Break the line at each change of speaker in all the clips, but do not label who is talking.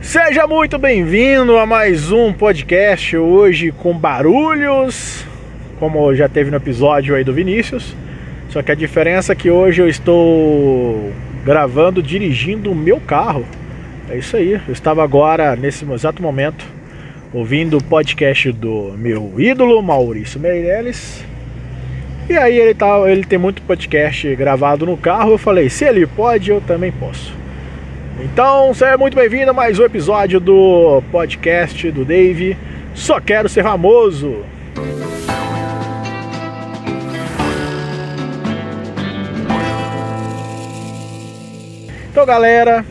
Seja muito bem-vindo a mais um podcast hoje com barulhos, como já teve no episódio aí do Vinícius. Só que a diferença é que hoje eu estou gravando dirigindo o meu carro. É isso aí. Eu estava agora nesse exato momento ouvindo o podcast do meu ídolo Maurício Meirelles. E aí ele tá, ele tem muito podcast gravado no carro. Eu falei, se ele pode, eu também posso. Então, seja muito bem-vindo a mais um episódio do podcast do Dave. Só quero ser famoso. Então, galera,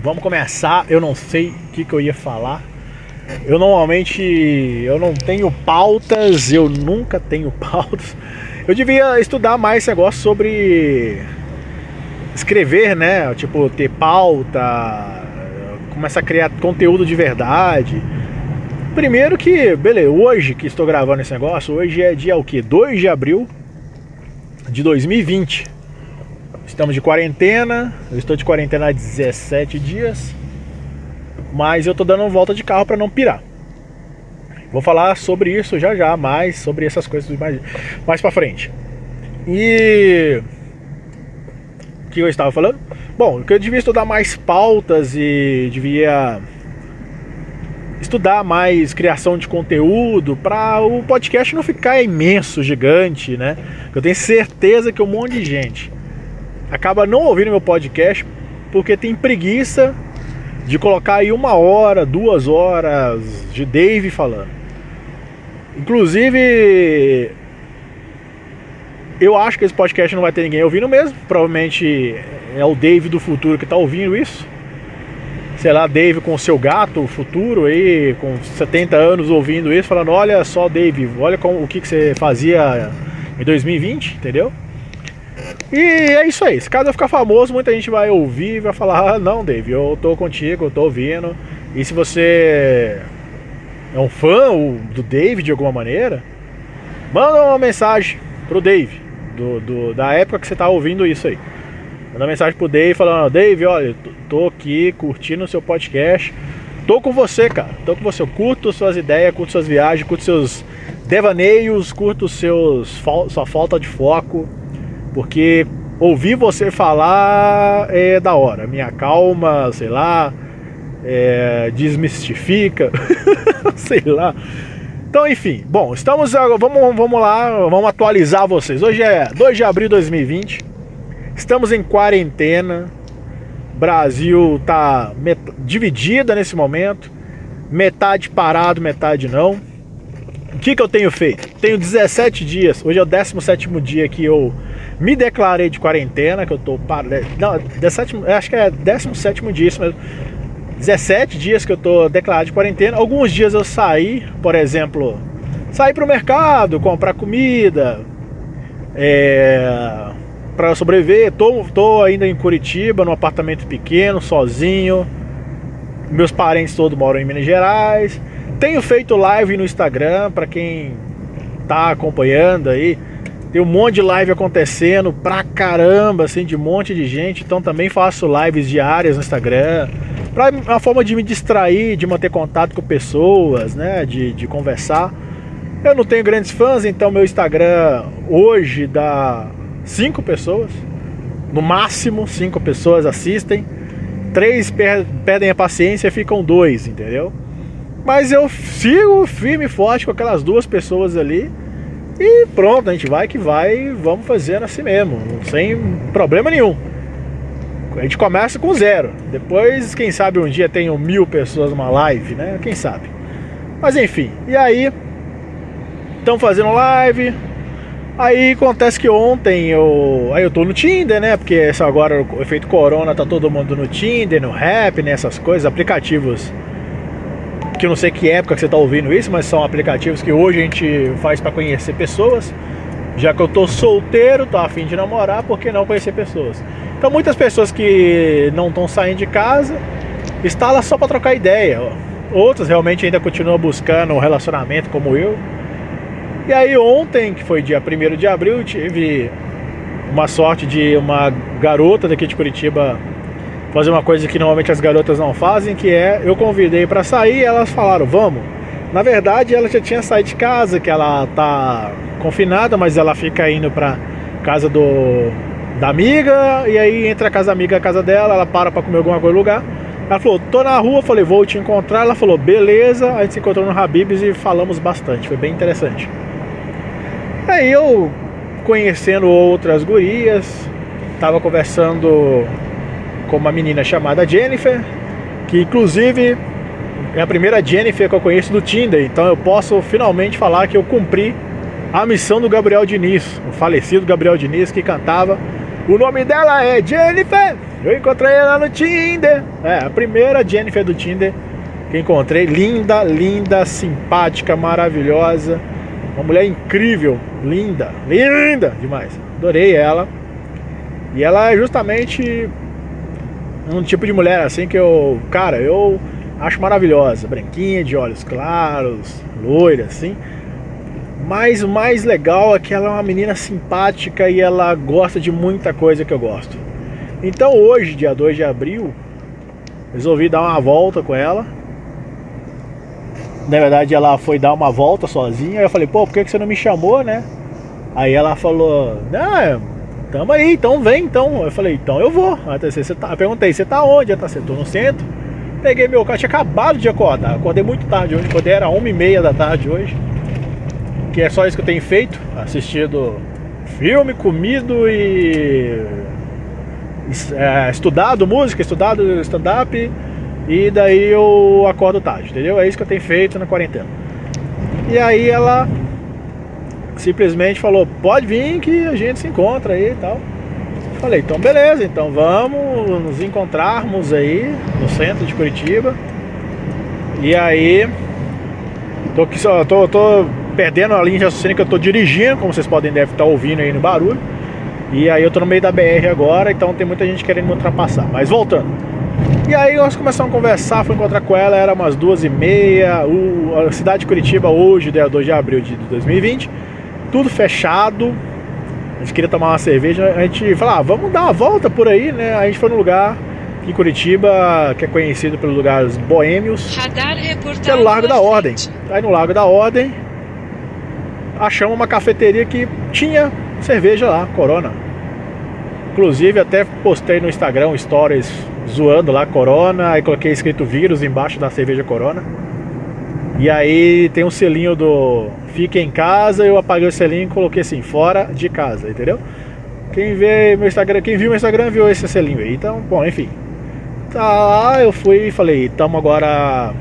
vamos começar. Eu não sei o que, que eu ia falar. Eu normalmente eu não tenho pautas, eu nunca tenho pautas. Eu devia estudar mais negócio sobre escrever, né? Tipo, ter pauta, começar a criar conteúdo de verdade. Primeiro que, beleza, hoje que estou gravando esse negócio, hoje é dia o que? 2 de abril de 2020. Estamos de quarentena, eu estou de quarentena há 17 dias, mas eu estou dando volta de carro para não pirar. Vou falar sobre isso já já, mais sobre essas coisas mais, mais para frente. E que eu estava falando? Bom, que eu devia estudar mais pautas e devia estudar mais criação de conteúdo para o podcast não ficar imenso, gigante, né? Eu tenho certeza que um monte de gente acaba não ouvindo meu podcast porque tem preguiça de colocar aí uma hora, duas horas de Dave falando. Inclusive, eu acho que esse podcast não vai ter ninguém ouvindo mesmo. Provavelmente é o Dave do futuro que está ouvindo isso. Sei lá, Dave com seu gato futuro aí, com 70 anos ouvindo isso, falando: Olha só, Dave, olha como, o que, que você fazia em 2020, entendeu? E é isso aí. Se caso eu ficar famoso, muita gente vai ouvir e vai falar: ah, Não, Dave, eu tô contigo, eu tô ouvindo. E se você é um fã do Dave de alguma maneira, manda uma mensagem pro Dave do, do, da época que você tá ouvindo isso aí. Manda mensagem pro Dave falando, Dave, olha, tô aqui curtindo o seu podcast. Tô com você, cara. Tô com você. Eu curto suas ideias, curto suas viagens, curto seus devaneios, curto seus, sua falta de foco. Porque ouvir você falar é da hora. Minha calma, sei lá, é, desmistifica, sei lá. Então, enfim, bom, estamos. Vamos, vamos lá, vamos atualizar vocês. Hoje é 2 de abril de 2020. Estamos em quarentena. Brasil tá dividida nesse momento. Metade parado, metade não. O que, que eu tenho feito? Tenho 17 dias. Hoje é o 17 dia que eu me declarei de quarentena. Que eu tô parado. Não, 17, acho que é 17 dia isso mesmo 17 dias que eu tô declarado de quarentena. Alguns dias eu saí, por exemplo, sair para o mercado, comprar comida, é, para sobreviver. Tô, tô ainda em Curitiba, num apartamento pequeno, sozinho. Meus parentes todos moram em Minas Gerais. Tenho feito live no Instagram para quem tá acompanhando aí. Tem um monte de live acontecendo pra caramba, assim, de um monte de gente. Então também faço lives diárias no Instagram para uma forma de me distrair, de manter contato com pessoas, né, de, de conversar. Eu não tenho grandes fãs, então meu Instagram hoje dá cinco pessoas, no máximo cinco pessoas assistem, três pedem a paciência, ficam dois, entendeu? Mas eu sigo firme e forte com aquelas duas pessoas ali. E pronto, a gente vai que vai, vamos fazendo assim mesmo, sem problema nenhum. A gente começa com zero. Depois, quem sabe um dia tenham mil pessoas numa live, né? Quem sabe. Mas enfim, e aí estão fazendo live. Aí acontece que ontem eu. Aí eu tô no Tinder, né? Porque essa agora o efeito corona tá todo mundo no Tinder, no Rap, nessas né? coisas, aplicativos. Que eu não sei que época que você tá ouvindo isso, mas são aplicativos que hoje a gente faz para conhecer pessoas. Já que eu tô solteiro, tô afim de namorar, por que não conhecer pessoas? Então muitas pessoas que não estão saindo de casa estão lá só para trocar ideia. Outras realmente ainda continuam buscando um relacionamento como eu. E aí ontem, que foi dia 1 de abril, tive uma sorte de uma garota daqui de Curitiba fazer uma coisa que normalmente as garotas não fazem, que é eu convidei para sair, elas falaram, vamos. Na verdade, ela já tinha saído de casa, que ela tá confinada, mas ela fica indo pra casa do da amiga, e aí entra a casa da amiga a casa dela, ela para pra comer alguma coisa no lugar. Ela falou, tô na rua, falei, vou te encontrar. Ela falou, beleza. A gente se encontrou no Habibs e falamos bastante, foi bem interessante. Aí eu, conhecendo outras gurias, tava conversando com uma menina chamada Jennifer, que inclusive é a primeira Jennifer que eu conheço do Tinder, então eu posso finalmente falar que eu cumpri a missão do Gabriel Diniz, o falecido Gabriel Diniz que cantava. O nome dela é Jennifer. Eu encontrei ela no Tinder. É, a primeira Jennifer do Tinder que encontrei. Linda, linda, simpática, maravilhosa. Uma mulher incrível, linda, linda demais. Adorei ela. E ela é justamente um tipo de mulher assim que eu, cara, eu acho maravilhosa, branquinha, de olhos claros, loira assim. Mas o mais legal é que ela é uma menina simpática e ela gosta de muita coisa que eu gosto. Então hoje, dia 2 de abril, resolvi dar uma volta com ela. Na verdade, ela foi dar uma volta sozinha. Aí eu falei, pô, por que você não me chamou, né? Aí ela falou, não, tamo aí, então vem então. Eu falei, então eu vou. Você tá, eu perguntei, você tá onde? Ela tá, tô no centro. Peguei meu carro, tinha acabado de acordar. Acordei muito tarde hoje, acordei era uma e meia da tarde hoje que é só isso que eu tenho feito, assistido filme, comido e é, estudado música, estudado stand-up e daí eu acordo tarde, entendeu? É isso que eu tenho feito na quarentena. E aí ela simplesmente falou, pode vir que a gente se encontra aí e tal. Falei, então beleza, então vamos nos encontrarmos aí no centro de Curitiba. E aí, tô aqui só, tô, tô perdendo a linha de raciocínio que eu tô dirigindo, como vocês podem deve estar ouvindo aí no barulho. E aí eu tô no meio da BR agora, então tem muita gente querendo me ultrapassar. Mas voltando. E aí nós começamos a conversar, fui encontrar com ela, era umas duas e meia. O, a cidade de Curitiba hoje, dia 2 de abril de 2020, tudo fechado. A gente queria tomar uma cerveja, a gente falou, ah, vamos dar uma volta por aí, né? A gente foi num lugar em Curitiba, que é conhecido pelos lugares boêmios, que é o Largo da Ordem. Aí no Largo da Ordem, achamos uma cafeteria que tinha cerveja lá, Corona. Inclusive até postei no Instagram stories zoando lá Corona, aí coloquei escrito vírus embaixo da cerveja Corona. E aí tem um selinho do fique em casa, eu apaguei o selinho e coloquei assim, fora de casa, entendeu? Quem vê meu Instagram, quem viu meu Instagram viu esse selinho aí. Então, bom, enfim. Tá lá, eu fui e falei, estamos agora.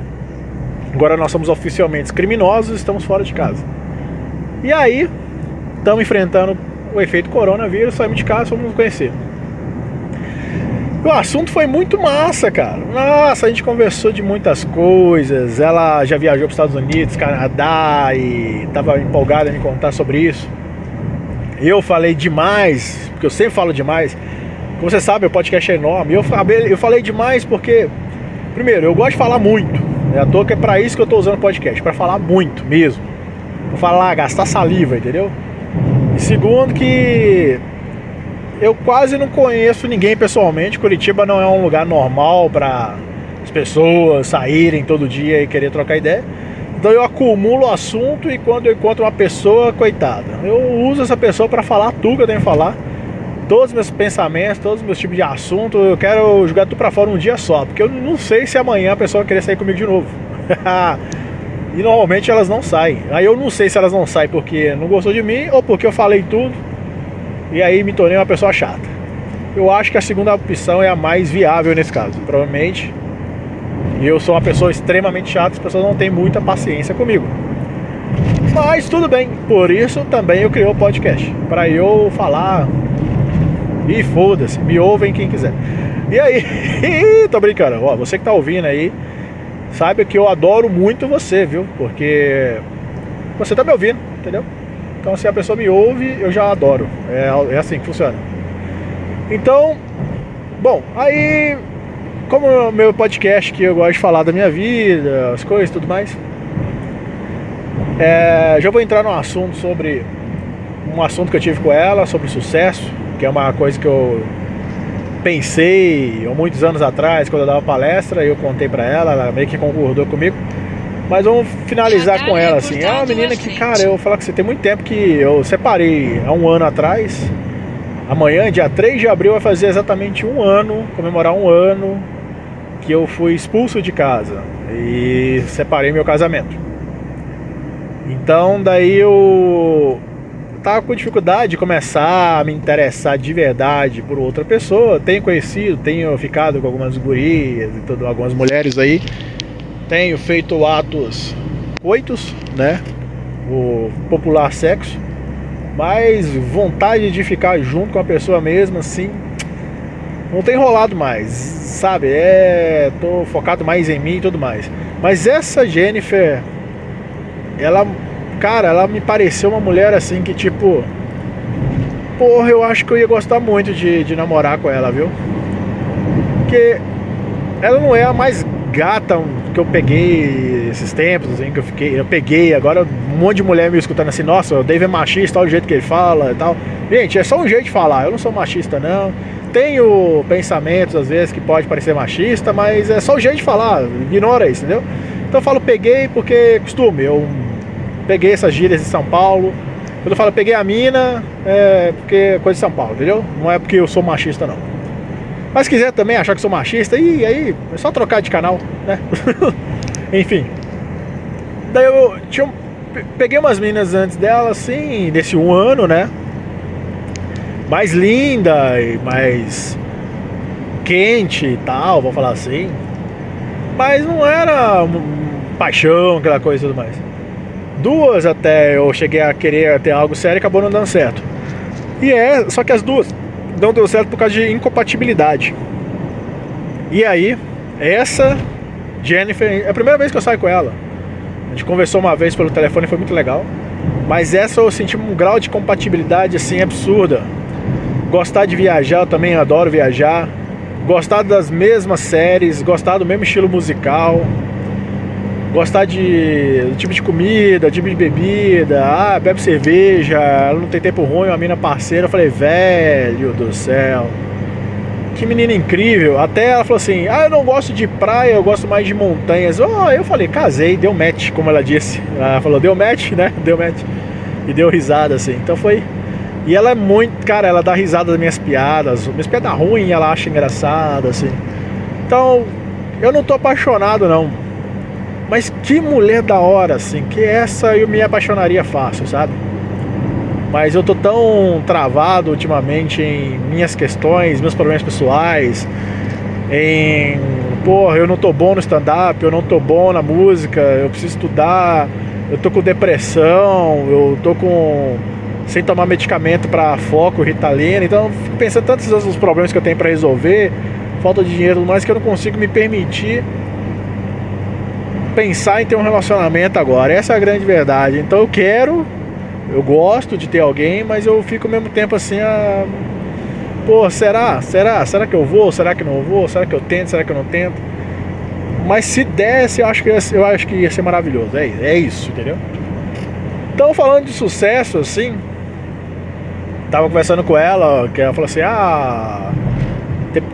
Agora nós somos oficialmente criminosos, estamos fora de casa. E aí, estamos enfrentando o efeito coronavírus, saímos de casa, fomos nos conhecer. O assunto foi muito massa, cara. Nossa, a gente conversou de muitas coisas. Ela já viajou para os Estados Unidos, Canadá e estava empolgada em me contar sobre isso. Eu falei demais, porque eu sempre falo demais. Como você sabe, o podcast é enorme. Eu falei, eu falei demais porque, primeiro, eu gosto de falar muito. É à toa que é para isso que eu estou usando o podcast, para falar muito mesmo. Vou falar, gastar saliva, entendeu? E segundo que eu quase não conheço ninguém pessoalmente. Curitiba não é um lugar normal para as pessoas saírem todo dia e querer trocar ideia. Então eu acumulo assunto e quando eu encontro uma pessoa, coitada, eu uso essa pessoa para falar tudo que eu tenho que falar. Todos os meus pensamentos, todos os meus tipos de assunto, eu quero jogar tudo para fora um dia só, porque eu não sei se amanhã a pessoa vai querer sair comigo de novo. E normalmente elas não saem. Aí eu não sei se elas não saem porque não gostou de mim ou porque eu falei tudo e aí me tornei uma pessoa chata. Eu acho que a segunda opção é a mais viável nesse caso. Provavelmente eu sou uma pessoa extremamente chata, as pessoas não têm muita paciência comigo. Mas tudo bem, por isso também eu criei o podcast. Para eu falar. E foda-se, me ouvem quem quiser. E aí, tô brincando, ó, você que tá ouvindo aí, saiba que eu adoro muito você, viu? Porque você tá me ouvindo, entendeu? Então se a pessoa me ouve, eu já adoro. É, é assim que funciona. Então, bom, aí como o meu podcast que eu gosto de falar da minha vida, as coisas tudo mais, é, já vou entrar num assunto sobre um assunto que eu tive com ela, sobre sucesso, que é uma coisa que eu pensei há muitos anos atrás, quando eu dava palestra, eu contei para ela, ela meio que concordou comigo. Mas vamos finalizar com ela assim. É uma menina que, cara, eu vou falar que você tem muito tempo que eu separei há um ano atrás. Amanhã, dia 3 de abril, vai fazer exatamente um ano, comemorar um ano que eu fui expulso de casa e separei meu casamento. Então daí eu tava com dificuldade de começar a me interessar de verdade por outra pessoa. Tenho conhecido, tenho ficado com algumas gurias e tudo, algumas mulheres aí. Tenho feito atos coitos, né? O popular sexo. Mas vontade de ficar junto com a pessoa mesmo, assim, não tem rolado mais, sabe? É, tô focado mais em mim e tudo mais. Mas essa Jennifer, ela, cara, ela me pareceu uma mulher assim que tipo, porra, eu acho que eu ia gostar muito de, de namorar com ela, viu? Porque ela não é a mais gata que eu peguei esses tempos, assim, que eu fiquei, eu peguei, agora um monte de mulher me escutando assim, nossa, o Dave é machista, olha o jeito que ele fala e tal. Gente, é só um jeito de falar, eu não sou machista não. Tenho pensamentos às vezes que pode parecer machista, mas é só o jeito de falar, ignora isso, entendeu? Então eu falo peguei porque costume, eu peguei essas gírias de São Paulo. Quando eu falo peguei a mina, é porque é coisa de São Paulo, entendeu? Não é porque eu sou machista não. Mas se quiser também achar que sou machista, e aí é só trocar de canal, né? Enfim. Daí eu tinha, peguei umas minas antes dela, assim, desse um ano, né? Mais linda e mais quente e tal, vamos falar assim. Mas não era paixão, aquela coisa e tudo mais. Duas até eu cheguei a querer ter algo sério e acabou não dando certo. E é, só que as duas não deu certo por causa de incompatibilidade. E aí, essa Jennifer, é a primeira vez que eu saio com ela. A gente conversou uma vez pelo telefone, foi muito legal. Mas essa eu senti um grau de compatibilidade assim absurda. Gostar de viajar, eu também adoro viajar. Gostar das mesmas séries, gostar do mesmo estilo musical gostar de tipo de comida, tipo de bebida, ah, bebe cerveja, ela não tem tempo ruim, uma mina parceira. Eu falei, velho do céu, que menina incrível. Até ela falou assim: ah, eu não gosto de praia, eu gosto mais de montanhas. Oh, eu falei, casei, deu match, como ela disse. Ela falou, deu match, né? Deu match. E deu risada assim. Então foi. E ela é muito, cara, ela dá risada das minhas piadas. Minhas piadas ruins ela acha engraçada, assim. Então, eu não tô apaixonado, não mas que mulher da hora, assim, que essa eu me apaixonaria fácil, sabe? Mas eu tô tão travado ultimamente em minhas questões, meus problemas pessoais, em porra, eu não tô bom no stand-up, eu não tô bom na música, eu preciso estudar, eu tô com depressão, eu tô com. sem tomar medicamento para foco, ritalina, então fico pensando tantos outros problemas que eu tenho para resolver, falta de dinheiro, mas que eu não consigo me permitir pensar em ter um relacionamento agora. Essa é a grande verdade. Então eu quero, eu gosto de ter alguém, mas eu fico ao mesmo tempo assim, a... pô, será? Será? Será que eu vou? Será que não vou? Será que eu tento? Será que eu não tento? Mas se desse, eu acho que ia, eu acho que ia ser maravilhoso. É, é isso, entendeu? Então falando de sucesso, assim, tava conversando com ela, que ela falou assim, ah.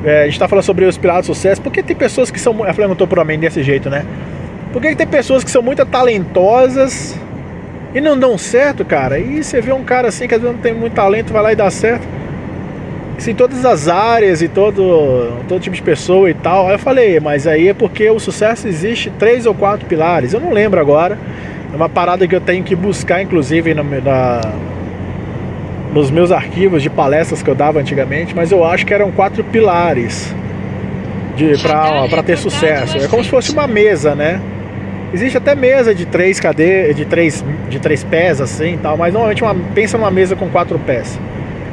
É, a gente tá falando sobre os pilares do sucesso, porque tem pessoas que são. Ela perguntou pra mim desse jeito, né? Porque tem pessoas que são muito talentosas e não dão certo, cara. E você vê um cara assim que às vezes não tem muito talento, vai lá e dá certo. Isso em todas as áreas e todo, todo tipo de pessoa e tal. Aí eu falei, mas aí é porque o sucesso existe três ou quatro pilares. Eu não lembro agora. É uma parada que eu tenho que buscar, inclusive, na, na, nos meus arquivos de palestras que eu dava antigamente, mas eu acho que eram quatro pilares para ter sucesso. É como se fosse uma mesa, né? Existe até mesa de três cadeiras, de três, de três pés assim tal, mas normalmente uma, pensa numa mesa com quatro pés.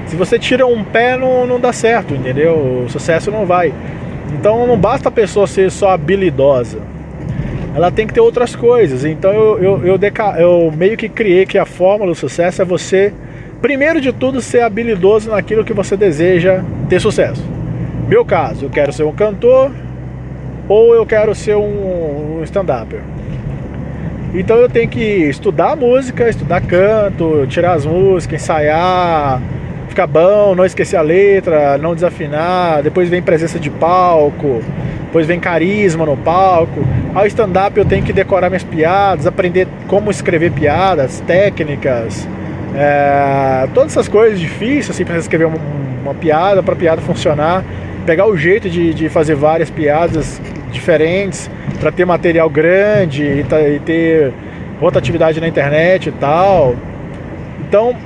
Se você tira um pé, não, não dá certo, entendeu? O sucesso não vai. Então não basta a pessoa ser só habilidosa. Ela tem que ter outras coisas. Então eu, eu, eu, deca... eu meio que criei que a fórmula do sucesso é você, primeiro de tudo, ser habilidoso naquilo que você deseja ter sucesso. Meu caso, eu quero ser um cantor ou eu quero ser um, um stand-upper. Então eu tenho que estudar música, estudar canto, tirar as músicas, ensaiar, ficar bom, não esquecer a letra, não desafinar, depois vem presença de palco, depois vem carisma no palco. Ao stand-up eu tenho que decorar minhas piadas, aprender como escrever piadas, técnicas, é, todas essas coisas difíceis assim para escrever uma, uma piada, para a piada funcionar, pegar o jeito de, de fazer várias piadas diferentes para ter material grande e, e ter rotatividade na internet e tal. Então,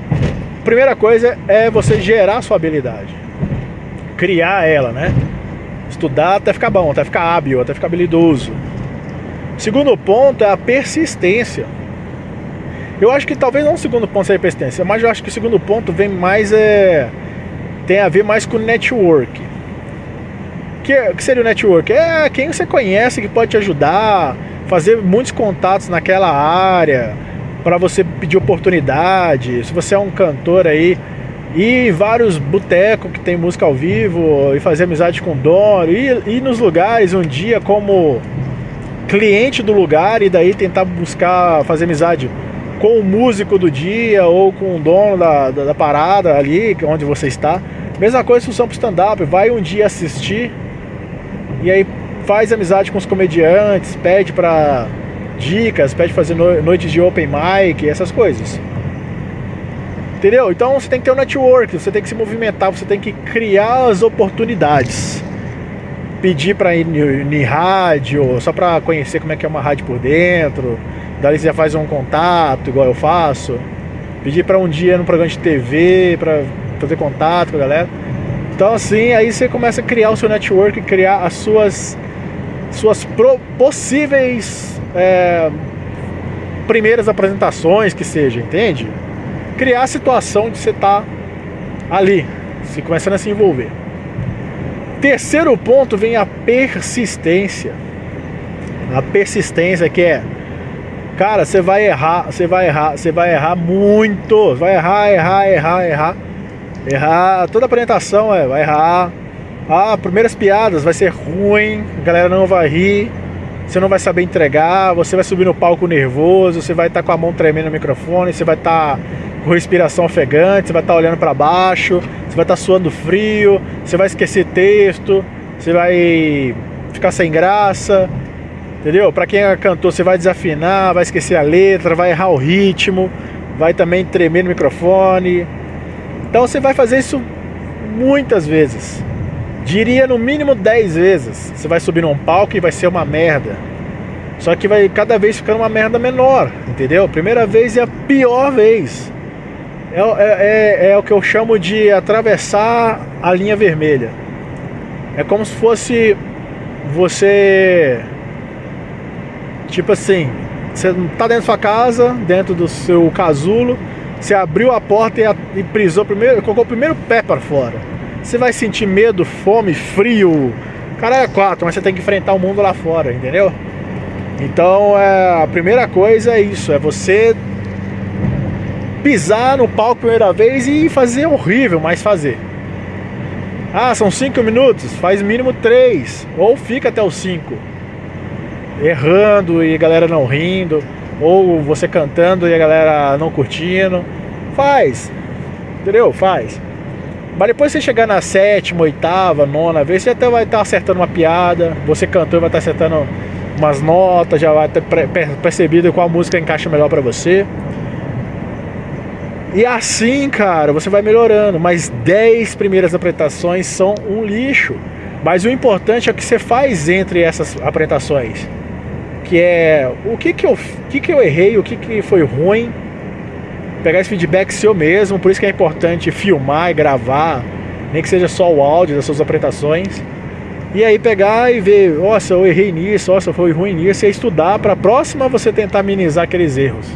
primeira coisa é você gerar sua habilidade, criar ela, né? Estudar até ficar bom, até ficar hábil, até ficar habilidoso. Segundo ponto é a persistência. Eu acho que talvez não o segundo ponto seja persistência, mas eu acho que o segundo ponto vem mais é tem a ver mais com network. Que, que seria o network? É quem você conhece que pode te ajudar, fazer muitos contatos naquela área, para você pedir oportunidade. Se você é um cantor aí, ir vários botecos que tem música ao vivo e fazer amizade com o dono, ir, ir nos lugares um dia como cliente do lugar e daí tentar buscar fazer amizade com o músico do dia ou com o dono da, da, da parada ali onde você está. Mesma coisa função pro stand-up, vai um dia assistir e aí faz amizade com os comediantes, pede para dicas, pede fazer noites de open mic, essas coisas. Entendeu? Então você tem que ter um network, você tem que se movimentar, você tem que criar as oportunidades. Pedir para ir em rádio, só para conhecer como é que é uma rádio por dentro. Daí você já faz um contato, igual eu faço. Pedir para um dia no programa de TV, para fazer contato com a galera. Então assim, aí você começa a criar o seu network, criar as suas suas possíveis é, primeiras apresentações que seja, entende? Criar a situação de você estar tá ali, se começando a se envolver. Terceiro ponto vem a persistência. A persistência que é, cara, você vai errar, você vai errar, você vai errar muito, vai errar, errar, errar, errar, errar. Toda apresentação é, vai errar. Ah, primeiras piadas vai ser ruim, a galera não vai rir você não vai saber entregar, você vai subir no palco nervoso, você vai estar tá com a mão tremendo no microfone, você vai estar tá com respiração ofegante, você vai estar tá olhando para baixo, você vai estar tá suando frio, você vai esquecer texto, você vai ficar sem graça, entendeu? Para quem é cantor, você vai desafinar, vai esquecer a letra, vai errar o ritmo, vai também tremer no microfone. Então você vai fazer isso muitas vezes. Diria no mínimo 10 vezes. Você vai subir num palco e vai ser uma merda. Só que vai cada vez ficando uma merda menor, entendeu? Primeira vez é a pior vez. É, é, é, é o que eu chamo de atravessar a linha vermelha. É como se fosse você. Tipo assim, você tá dentro da sua casa, dentro do seu casulo, você abriu a porta e, a, e prisou primeiro, colocou o primeiro pé para fora você vai sentir medo, fome, frio. Cara, é quatro, mas você tem que enfrentar o mundo lá fora, entendeu? Então, é, a primeira coisa é isso: é você pisar no palco primeira vez e fazer horrível, mas fazer. Ah, são cinco minutos, faz mínimo três, ou fica até os cinco, errando e galera não rindo, ou você cantando e a galera não curtindo. Faz, entendeu? Faz. Mas depois você chegar na sétima, oitava, nona vez, você até vai estar acertando uma piada. Você cantou vai estar acertando umas notas, já vai ter percebido qual música encaixa melhor para você. E assim, cara, você vai melhorando. Mas 10 primeiras apresentações são um lixo. Mas o importante é o que você faz entre essas apresentações. Que é o que, que, eu, que, que eu errei, o que, que foi ruim pegar esse feedback seu mesmo, por isso que é importante filmar e gravar, nem que seja só o áudio das suas apresentações. E aí pegar e ver, nossa, eu errei nisso, nossa, foi ruim nisso, e estudar para a próxima você tentar minimizar aqueles erros.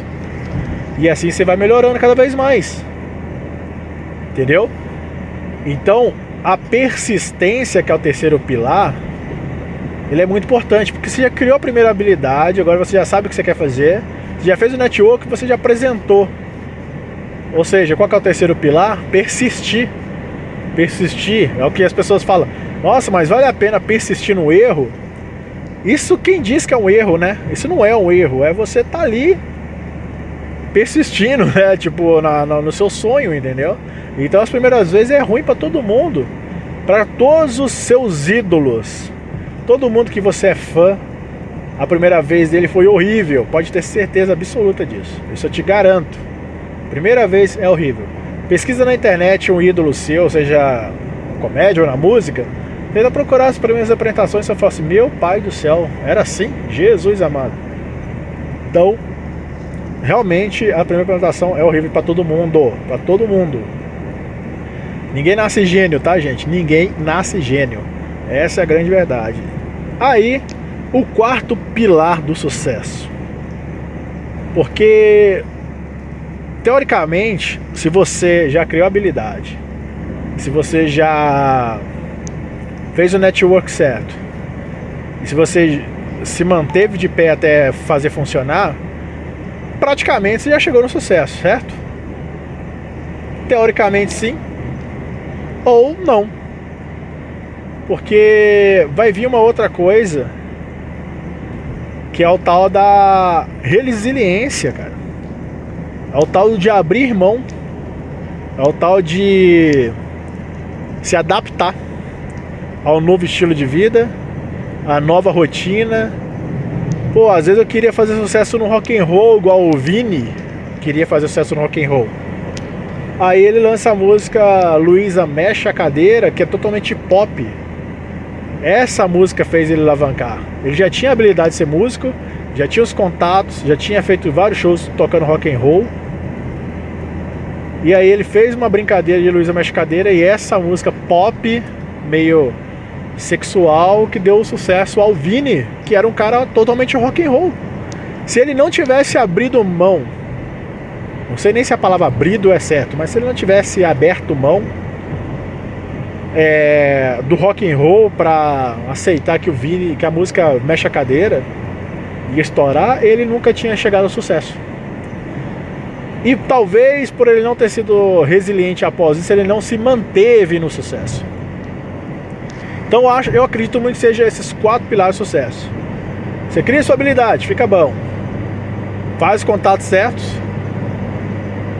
E assim você vai melhorando cada vez mais. Entendeu? Então, a persistência, que é o terceiro pilar, ele é muito importante, porque você já criou a primeira habilidade, agora você já sabe o que você quer fazer, você já fez o network, você já apresentou ou seja, qual é o terceiro pilar? Persistir. Persistir é o que as pessoas falam. Nossa, mas vale a pena persistir no erro? Isso quem diz que é um erro, né? Isso não é um erro, é você tá ali persistindo, né? Tipo, na, na, no seu sonho, entendeu? Então as primeiras vezes é ruim para todo mundo, para todos os seus ídolos, todo mundo que você é fã. A primeira vez dele foi horrível, pode ter certeza absoluta disso. Isso eu te garanto. Primeira vez é horrível. Pesquisa na internet um ídolo seu, seja comédia ou na música, tenta procurar as primeiras apresentações e você fala assim, meu pai do céu, era assim? Jesus amado. Então, realmente a primeira apresentação é horrível para todo mundo, para todo mundo. Ninguém nasce gênio, tá, gente? Ninguém nasce gênio. Essa é a grande verdade. Aí, o quarto pilar do sucesso. Porque teoricamente, se você já criou habilidade, se você já fez o network certo, e se você se manteve de pé até fazer funcionar, praticamente você já chegou no sucesso, certo? Teoricamente sim, ou não. Porque vai vir uma outra coisa que é o tal da resiliência, cara. É o tal de abrir mão. É o tal de se adaptar ao novo estilo de vida, à nova rotina. Pô, às vezes eu queria fazer sucesso no rock and roll igual o Vini queria fazer sucesso no rock and roll. Aí ele lança a música Luísa Mexa a Cadeira, que é totalmente pop. Essa música fez ele alavancar. Ele já tinha a habilidade de ser músico, já tinha os contatos, já tinha feito vários shows tocando rock and roll. E aí ele fez uma brincadeira de Luísa Cadeira e essa música pop, meio sexual, que deu sucesso ao Vini, que era um cara totalmente rock and roll. Se ele não tivesse abrido mão, não sei nem se a palavra abrido é certo, mas se ele não tivesse aberto mão é, do rock and roll para aceitar que o Vini, que a música mexe a cadeira, ia estourar, ele nunca tinha chegado ao sucesso. E talvez por ele não ter sido resiliente após isso, ele não se manteve no sucesso. Então eu, acho, eu acredito muito que seja esses quatro pilares de sucesso. Você cria sua habilidade, fica bom. Faz os contatos certos.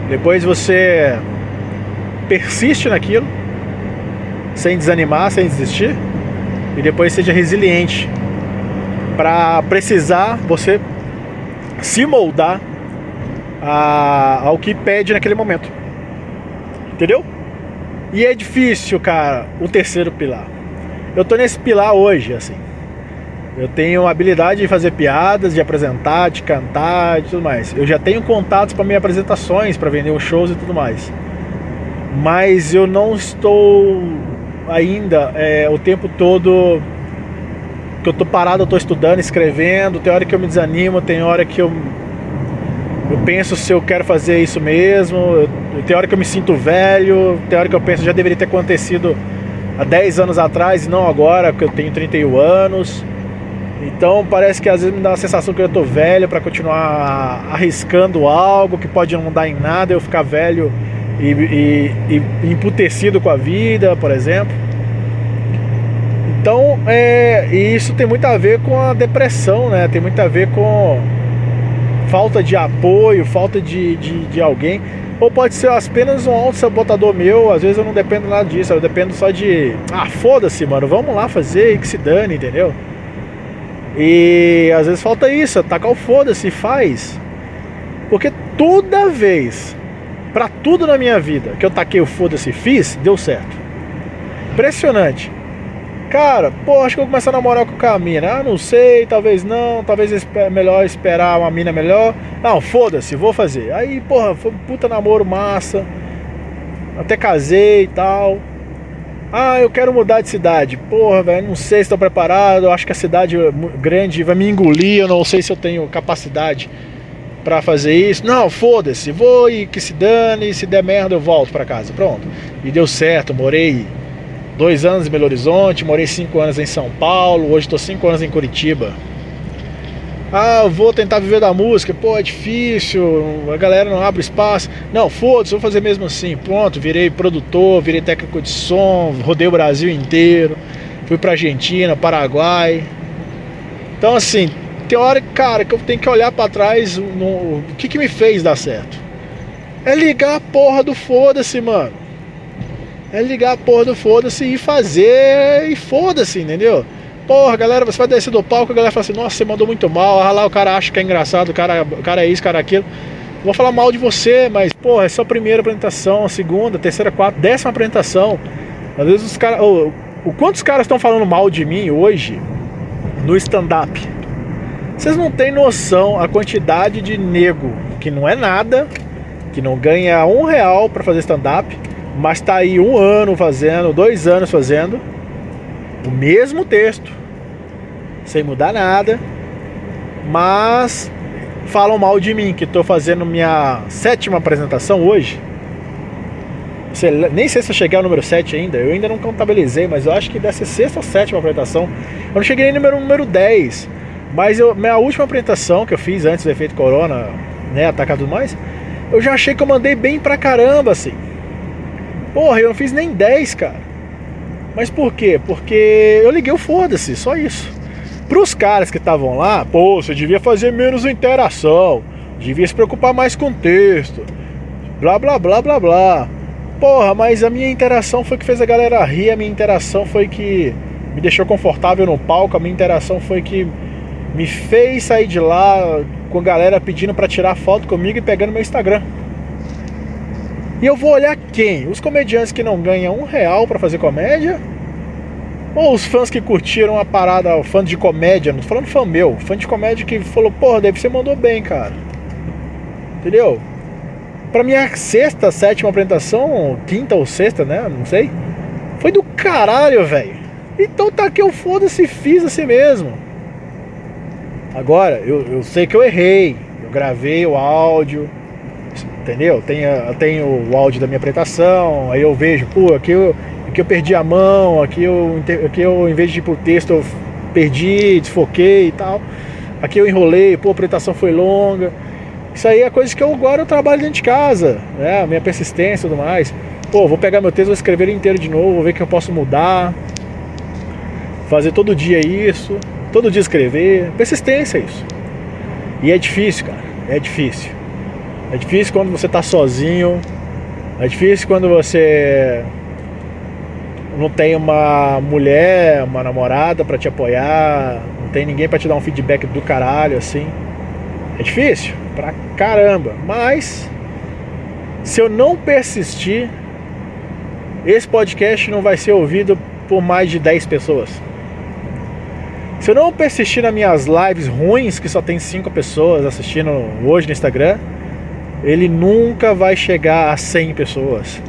Depois você persiste naquilo, sem desanimar, sem desistir. E depois seja resiliente para precisar você se moldar a, ao que pede naquele momento. Entendeu? E é difícil, cara, o terceiro pilar. Eu tô nesse pilar hoje, assim. Eu tenho a habilidade de fazer piadas, de apresentar, de cantar e tudo mais. Eu já tenho contatos para minhas apresentações, para vender os shows e tudo mais. Mas eu não estou ainda é, o tempo todo que eu tô parado, eu tô estudando, escrevendo. Tem hora que eu me desanimo, tem hora que eu eu penso se eu quero fazer isso mesmo. Eu, tem hora que eu me sinto velho, tem hora que eu penso já deveria ter acontecido há 10 anos atrás e não agora, porque eu tenho 31 anos. Então parece que às vezes me dá uma sensação que eu tô velho para continuar arriscando algo que pode não dar em nada, eu ficar velho e, e, e emputecido com a vida, por exemplo. Então, é, isso tem muito a ver com a depressão, né? Tem muito a ver com falta de apoio, falta de, de, de alguém. Ou pode ser apenas um auto-sabotador meu, às vezes eu não dependo nada disso, eu dependo só de. Ah, foda-se, mano, vamos lá fazer e que se dane, entendeu? E às vezes falta isso, tacar o foda-se faz. Porque toda vez, para tudo na minha vida que eu taquei o foda-se fiz, deu certo. Impressionante. Cara, pô, acho que eu vou começar a namorar com a mina. Ah, não sei, talvez não, talvez é melhor esperar uma mina melhor. Não, foda-se, vou fazer. Aí, porra, foi um puta namoro massa. Até casei e tal. Ah, eu quero mudar de cidade. Porra, velho, não sei se estou preparado. Eu acho que a cidade grande vai me engolir. Eu não sei se eu tenho capacidade para fazer isso. Não, foda-se, vou e que se dane. Se der merda, eu volto para casa. Pronto. E deu certo, morei dois anos em Belo Horizonte, morei cinco anos em São Paulo, hoje estou cinco anos em Curitiba. Ah, vou tentar viver da música, pô, é difícil, a galera não abre espaço. Não, foda-se, vou fazer mesmo assim. Pronto, virei produtor, virei técnico de som, rodei o Brasil inteiro, fui pra Argentina, Paraguai. Então, assim, tem hora, cara, que eu tenho que olhar para trás no, o que, que me fez dar certo. É ligar a porra do foda-se, mano. é ligar a porra do foda-se e fazer e foda-se, entendeu? Porra, galera, você vai descer do palco, a galera fala assim, nossa, você mandou muito mal, ah lá o cara acha que é engraçado, o cara, o cara é isso, o cara é aquilo. Vou falar mal de você, mas, porra, é só a primeira apresentação, a segunda, a terceira, a quarta, décima apresentação. Às vezes os caras. Oh, o quantos caras estão falando mal de mim hoje no stand-up? Vocês não têm noção a quantidade de nego que não é nada, que não ganha um real para fazer stand-up, mas tá aí um ano fazendo, dois anos fazendo o mesmo texto, sem mudar nada, mas falam mal de mim, que estou fazendo minha sétima apresentação hoje. Nem sei se eu cheguei ao número 7 ainda, eu ainda não contabilizei, mas eu acho que ser sexta ou sétima apresentação. Eu não cheguei nem no número, número 10, mas eu, minha última apresentação que eu fiz antes do efeito corona, né, atacar tudo mais, eu já achei que eu mandei bem pra caramba, assim. Porra, eu não fiz nem 10, cara. Mas por quê? Porque eu liguei o foda-se, só isso. Pros caras que estavam lá, pô, você devia fazer menos interação, devia se preocupar mais com o texto, blá blá blá blá blá. Porra, mas a minha interação foi que fez a galera rir, a minha interação foi que me deixou confortável no palco, a minha interação foi que me fez sair de lá com a galera pedindo para tirar foto comigo e pegando meu Instagram. E eu vou olhar quem? Os comediantes que não ganham um real para fazer comédia? Ou os fãs que curtiram a parada, fã de comédia, não falando fã meu, fã de comédia que falou, porra, Dave, você mandou bem, cara. Entendeu? Pra minha sexta, sétima apresentação, quinta ou sexta, né? Não sei. Foi do caralho, velho. Então tá que eu foda-se fiz assim mesmo. Agora, eu, eu sei que eu errei. Eu gravei o áudio, entendeu? Tem, tem o áudio da minha apresentação, aí eu vejo, pô, aqui eu, aqui eu perdi a mão, aqui eu, aqui eu em vez de ir pro texto eu perdi, desfoquei e tal. Aqui eu enrolei, pô, a apresentação foi longa. Isso aí é coisa que eu agora eu trabalho dentro de casa, né? Minha persistência e tudo mais. Pô, vou pegar meu texto, vou escrever ele inteiro de novo, vou ver que eu posso mudar. Fazer todo dia isso, todo dia escrever. Persistência é isso. E é difícil, cara. É difícil. É difícil quando você está sozinho. É difícil quando você não tem uma mulher, uma namorada para te apoiar, não tem ninguém para te dar um feedback do caralho assim. É difícil pra caramba, mas se eu não persistir, esse podcast não vai ser ouvido por mais de 10 pessoas. Se eu não persistir nas minhas lives ruins, que só tem 5 pessoas assistindo hoje no Instagram, ele nunca vai chegar a 100 pessoas,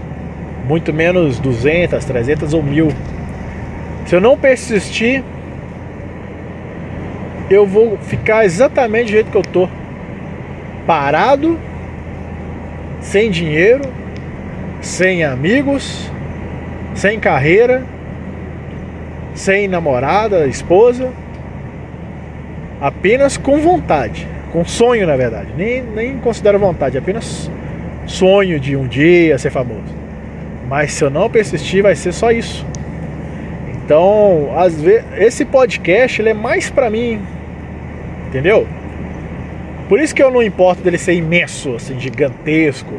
muito menos 200, 300 ou 1000. Se eu não persistir, eu vou ficar exatamente do jeito que eu tô, parado, sem dinheiro, sem amigos, sem carreira, sem namorada, esposa, apenas com vontade com sonho na verdade, nem, nem considero vontade, apenas sonho de um dia ser famoso. Mas se eu não persistir, vai ser só isso. Então, às vezes, esse podcast ele é mais para mim, entendeu? Por isso que eu não importo dele ser imenso, assim, gigantesco.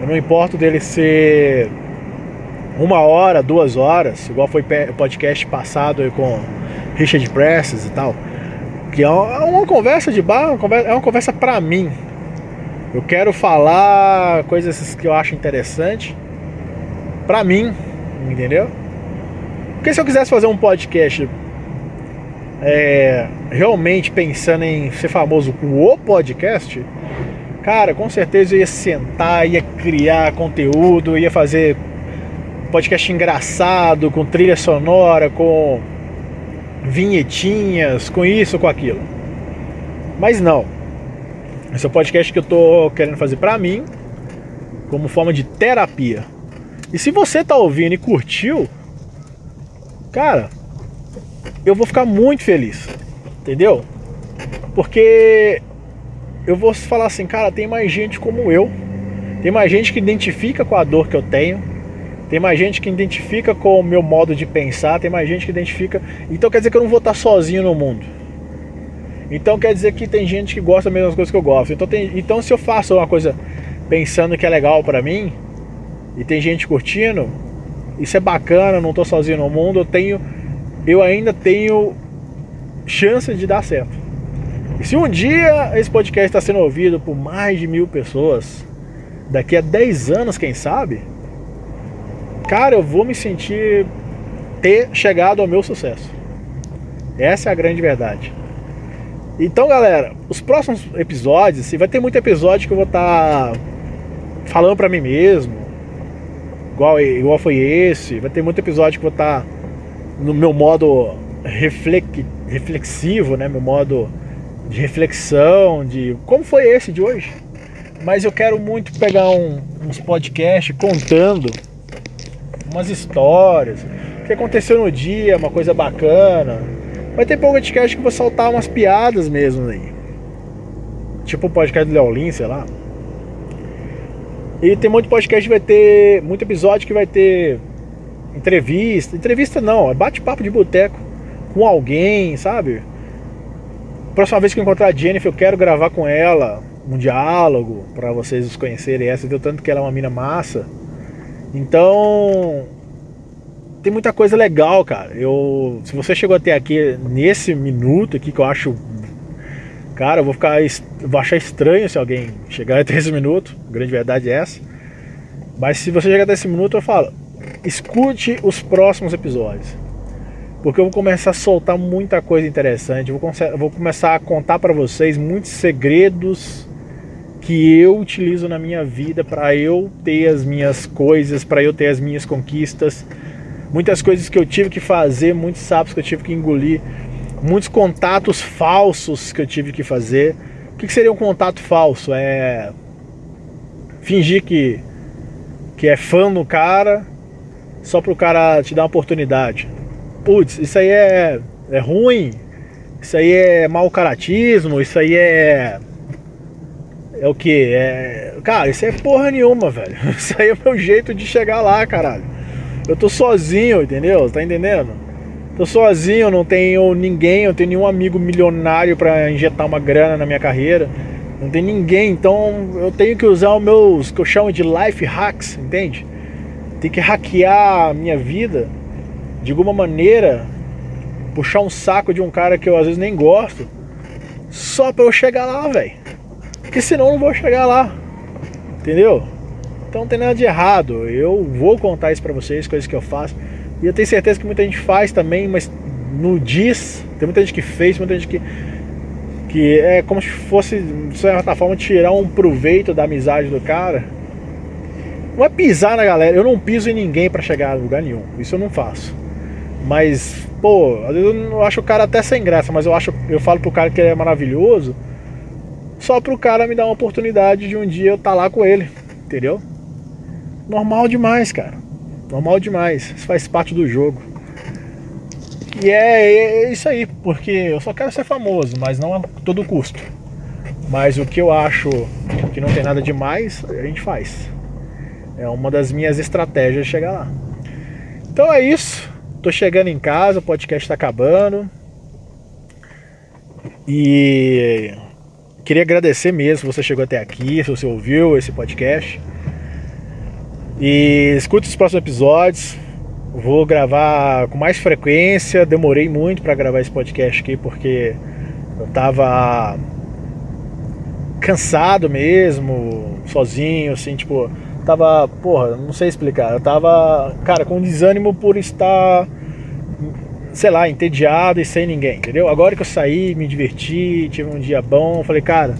Eu não importo dele ser uma hora, duas horas, igual foi o podcast passado com Richard Presses e tal que é uma conversa de bar, é uma conversa para mim. Eu quero falar coisas que eu acho interessante para mim, entendeu? Porque se eu quisesse fazer um podcast é, realmente pensando em ser famoso com o podcast, cara, com certeza eu ia sentar, ia criar conteúdo, ia fazer podcast engraçado, com trilha sonora, com vinhetinhas, com isso, com aquilo. Mas não. Esse é o podcast que eu tô querendo fazer para mim, como forma de terapia. E se você tá ouvindo e curtiu, cara, eu vou ficar muito feliz. Entendeu? Porque eu vou falar assim, cara, tem mais gente como eu. Tem mais gente que identifica com a dor que eu tenho tem mais gente que identifica com o meu modo de pensar, tem mais gente que identifica. Então quer dizer que eu não vou estar sozinho no mundo. Então quer dizer que tem gente que gosta das mesmas coisas que eu gosto. Então, tem, então se eu faço uma coisa pensando que é legal para mim e tem gente curtindo, Isso é bacana, não tô sozinho no mundo, eu tenho eu ainda tenho chance de dar certo. E se um dia esse podcast está sendo ouvido por mais de mil pessoas, daqui a 10 anos, quem sabe, cara, eu vou me sentir ter chegado ao meu sucesso. Essa é a grande verdade. Então, galera, os próximos episódios, vai ter muito episódio que eu vou estar tá falando para mim mesmo, igual, igual foi esse. Vai ter muito episódio que eu vou estar tá no meu modo reflexivo, né? Meu modo de reflexão, de como foi esse de hoje. Mas eu quero muito pegar um, uns podcasts contando umas histórias, o que aconteceu no dia, uma coisa bacana. Vai ter podcast que vou soltar umas piadas mesmo aí. Tipo o podcast do Leolin, sei lá. E tem muito podcast que vai ter. Muito episódio que vai ter entrevista. Entrevista não, é bate-papo de boteco com alguém, sabe? Próxima vez que eu encontrar a Jennifer, eu quero gravar com ela um diálogo para vocês conhecerem essa, deu tanto que ela é uma mina massa. Então, tem muita coisa legal, cara. Eu, se você chegou até aqui nesse minuto aqui que eu acho, cara, eu vou ficar, vou achar estranho se alguém chegar até esse minuto. Grande verdade é essa. Mas se você chegar até esse minuto, eu falo, escute os próximos episódios. Porque eu vou começar a soltar muita coisa interessante. Eu vou, vou começar a contar para vocês muitos segredos que eu utilizo na minha vida para eu ter as minhas coisas, para eu ter as minhas conquistas. Muitas coisas que eu tive que fazer, muitos sapos que eu tive que engolir, muitos contatos falsos que eu tive que fazer. O que seria um contato falso? É fingir que, que é fã do cara só para o cara te dar uma oportunidade. Putz, isso aí é, é ruim, isso aí é mau caratismo, isso aí é. É o que? É. Cara, isso é porra nenhuma, velho. Isso aí é o meu jeito de chegar lá, caralho. Eu tô sozinho, entendeu? Tá entendendo? Tô sozinho, não tenho ninguém, eu tenho nenhum amigo milionário para injetar uma grana na minha carreira. Não tem ninguém, então eu tenho que usar os meus que eu chamo de life hacks, entende? Tem que hackear a minha vida de alguma maneira, puxar um saco de um cara que eu às vezes nem gosto, só para eu chegar lá, velho. Porque senão eu não vou chegar lá. Entendeu? Então não tem nada de errado. Eu vou contar isso para vocês, coisas que eu faço. E eu tenho certeza que muita gente faz também, mas no diz. Tem muita gente que fez, muita gente que. Que é como se fosse, de certa forma, tirar um proveito da amizade do cara não é pisar na galera, eu não piso em ninguém para chegar a lugar nenhum. Isso eu não faço. Mas, pô, às vezes eu acho o cara até sem graça, mas eu acho, eu falo pro cara que ele é maravilhoso, só pro cara me dar uma oportunidade de um dia eu estar tá lá com ele, entendeu? Normal demais, cara. Normal demais. Isso faz parte do jogo. E é, é isso aí, porque eu só quero ser famoso, mas não a todo custo. Mas o que eu acho que não tem nada demais, a gente faz. É uma das minhas estratégias chegar lá. Então é isso. Tô chegando em casa, o podcast está acabando. E queria agradecer mesmo se você chegou até aqui, se você ouviu esse podcast. E escute os próximos episódios. Vou gravar com mais frequência. Demorei muito para gravar esse podcast aqui porque eu tava cansado mesmo, sozinho, assim, tipo, tava, porra, não sei explicar. Eu tava, cara, com desânimo por estar, sei lá, entediado e sem ninguém, entendeu? Agora que eu saí, me diverti, tive um dia bom, falei, cara,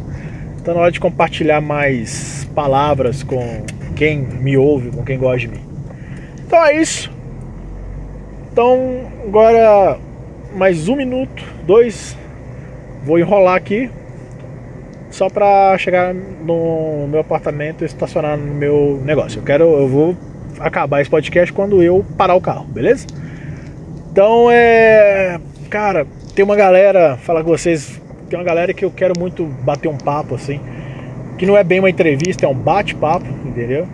tá na hora de compartilhar mais palavras com quem me ouve, com quem gosta de mim. Então é isso. Então, agora mais um minuto, dois. Vou enrolar aqui só para chegar no meu apartamento e estacionar no meu negócio. Eu quero, eu vou acabar esse podcast quando eu parar o carro, beleza? Então é, cara, tem uma galera, falar com vocês, tem uma galera que eu quero muito bater um papo assim, que não é bem uma entrevista, é um bate-papo, entendeu?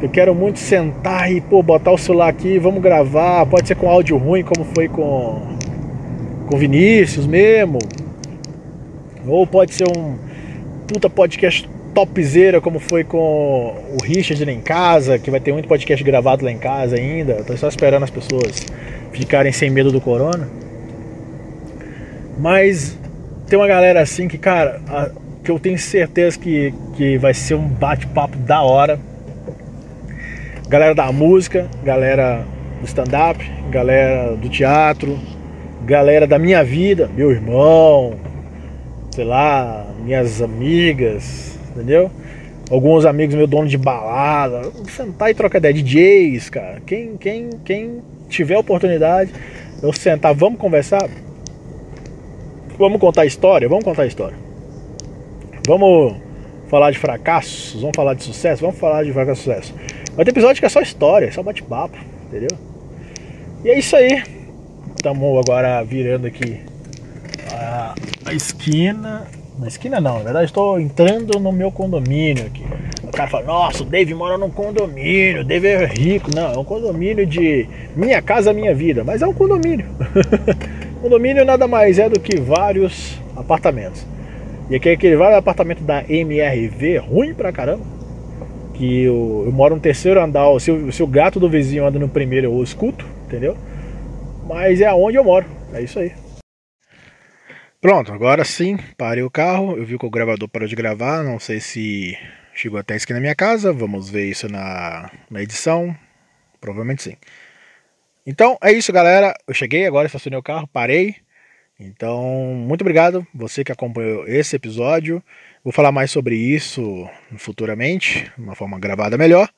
Eu quero muito sentar e pô, botar o celular aqui, vamos gravar, pode ser com áudio ruim, como foi com com Vinícius mesmo, ou pode ser um puta podcast topzera como foi com o Richard lá em casa, que vai ter muito podcast gravado lá em casa ainda. Tô só esperando as pessoas ficarem sem medo do corona. Mas tem uma galera assim que, cara, a, que eu tenho certeza que, que vai ser um bate-papo da hora. Galera da música, galera do stand-up, galera do teatro, galera da minha vida, meu irmão, sei lá, minhas amigas, entendeu? Alguns amigos meu dono de balada, sentar e trocar ideia, DJs, cara. Quem, quem, quem tiver oportunidade, eu sentar, vamos conversar, vamos contar história, vamos contar história. Vamos falar de fracassos, vamos falar de sucesso, vamos falar de fracasso sucesso. Vai ter episódio que é só história, só bate-papo, entendeu? E é isso aí. Estamos agora virando aqui a, a esquina. Na esquina não, na verdade estou entrando no meu condomínio aqui. Cara fala, nossa, o Dave mora num condomínio, o Dave é rico. Não, é um condomínio de minha casa, minha vida, mas é um condomínio. condomínio nada mais é do que vários apartamentos. E aqui é aquele vários apartamento da MRV, ruim pra caramba. Que eu, eu moro no terceiro andar, se o, se o gato do vizinho anda no primeiro eu escuto, entendeu? Mas é aonde eu moro, é isso aí. Pronto, agora sim, parei o carro, eu vi que o gravador parou de gravar, não sei se chegou até aqui na minha casa, vamos ver isso na, na edição, provavelmente sim. Então é isso galera, eu cheguei agora, estacionei o carro, parei, então muito obrigado você que acompanhou esse episódio, vou falar mais sobre isso futuramente, de uma forma gravada melhor,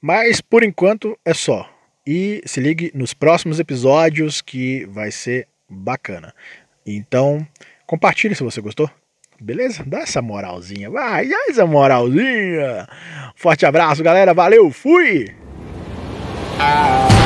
mas por enquanto é só. E se ligue nos próximos episódios que vai ser bacana. Então, compartilhe se você gostou. Beleza? Dá essa moralzinha. Vai, dá essa moralzinha. Forte abraço, galera. Valeu, fui! Ah.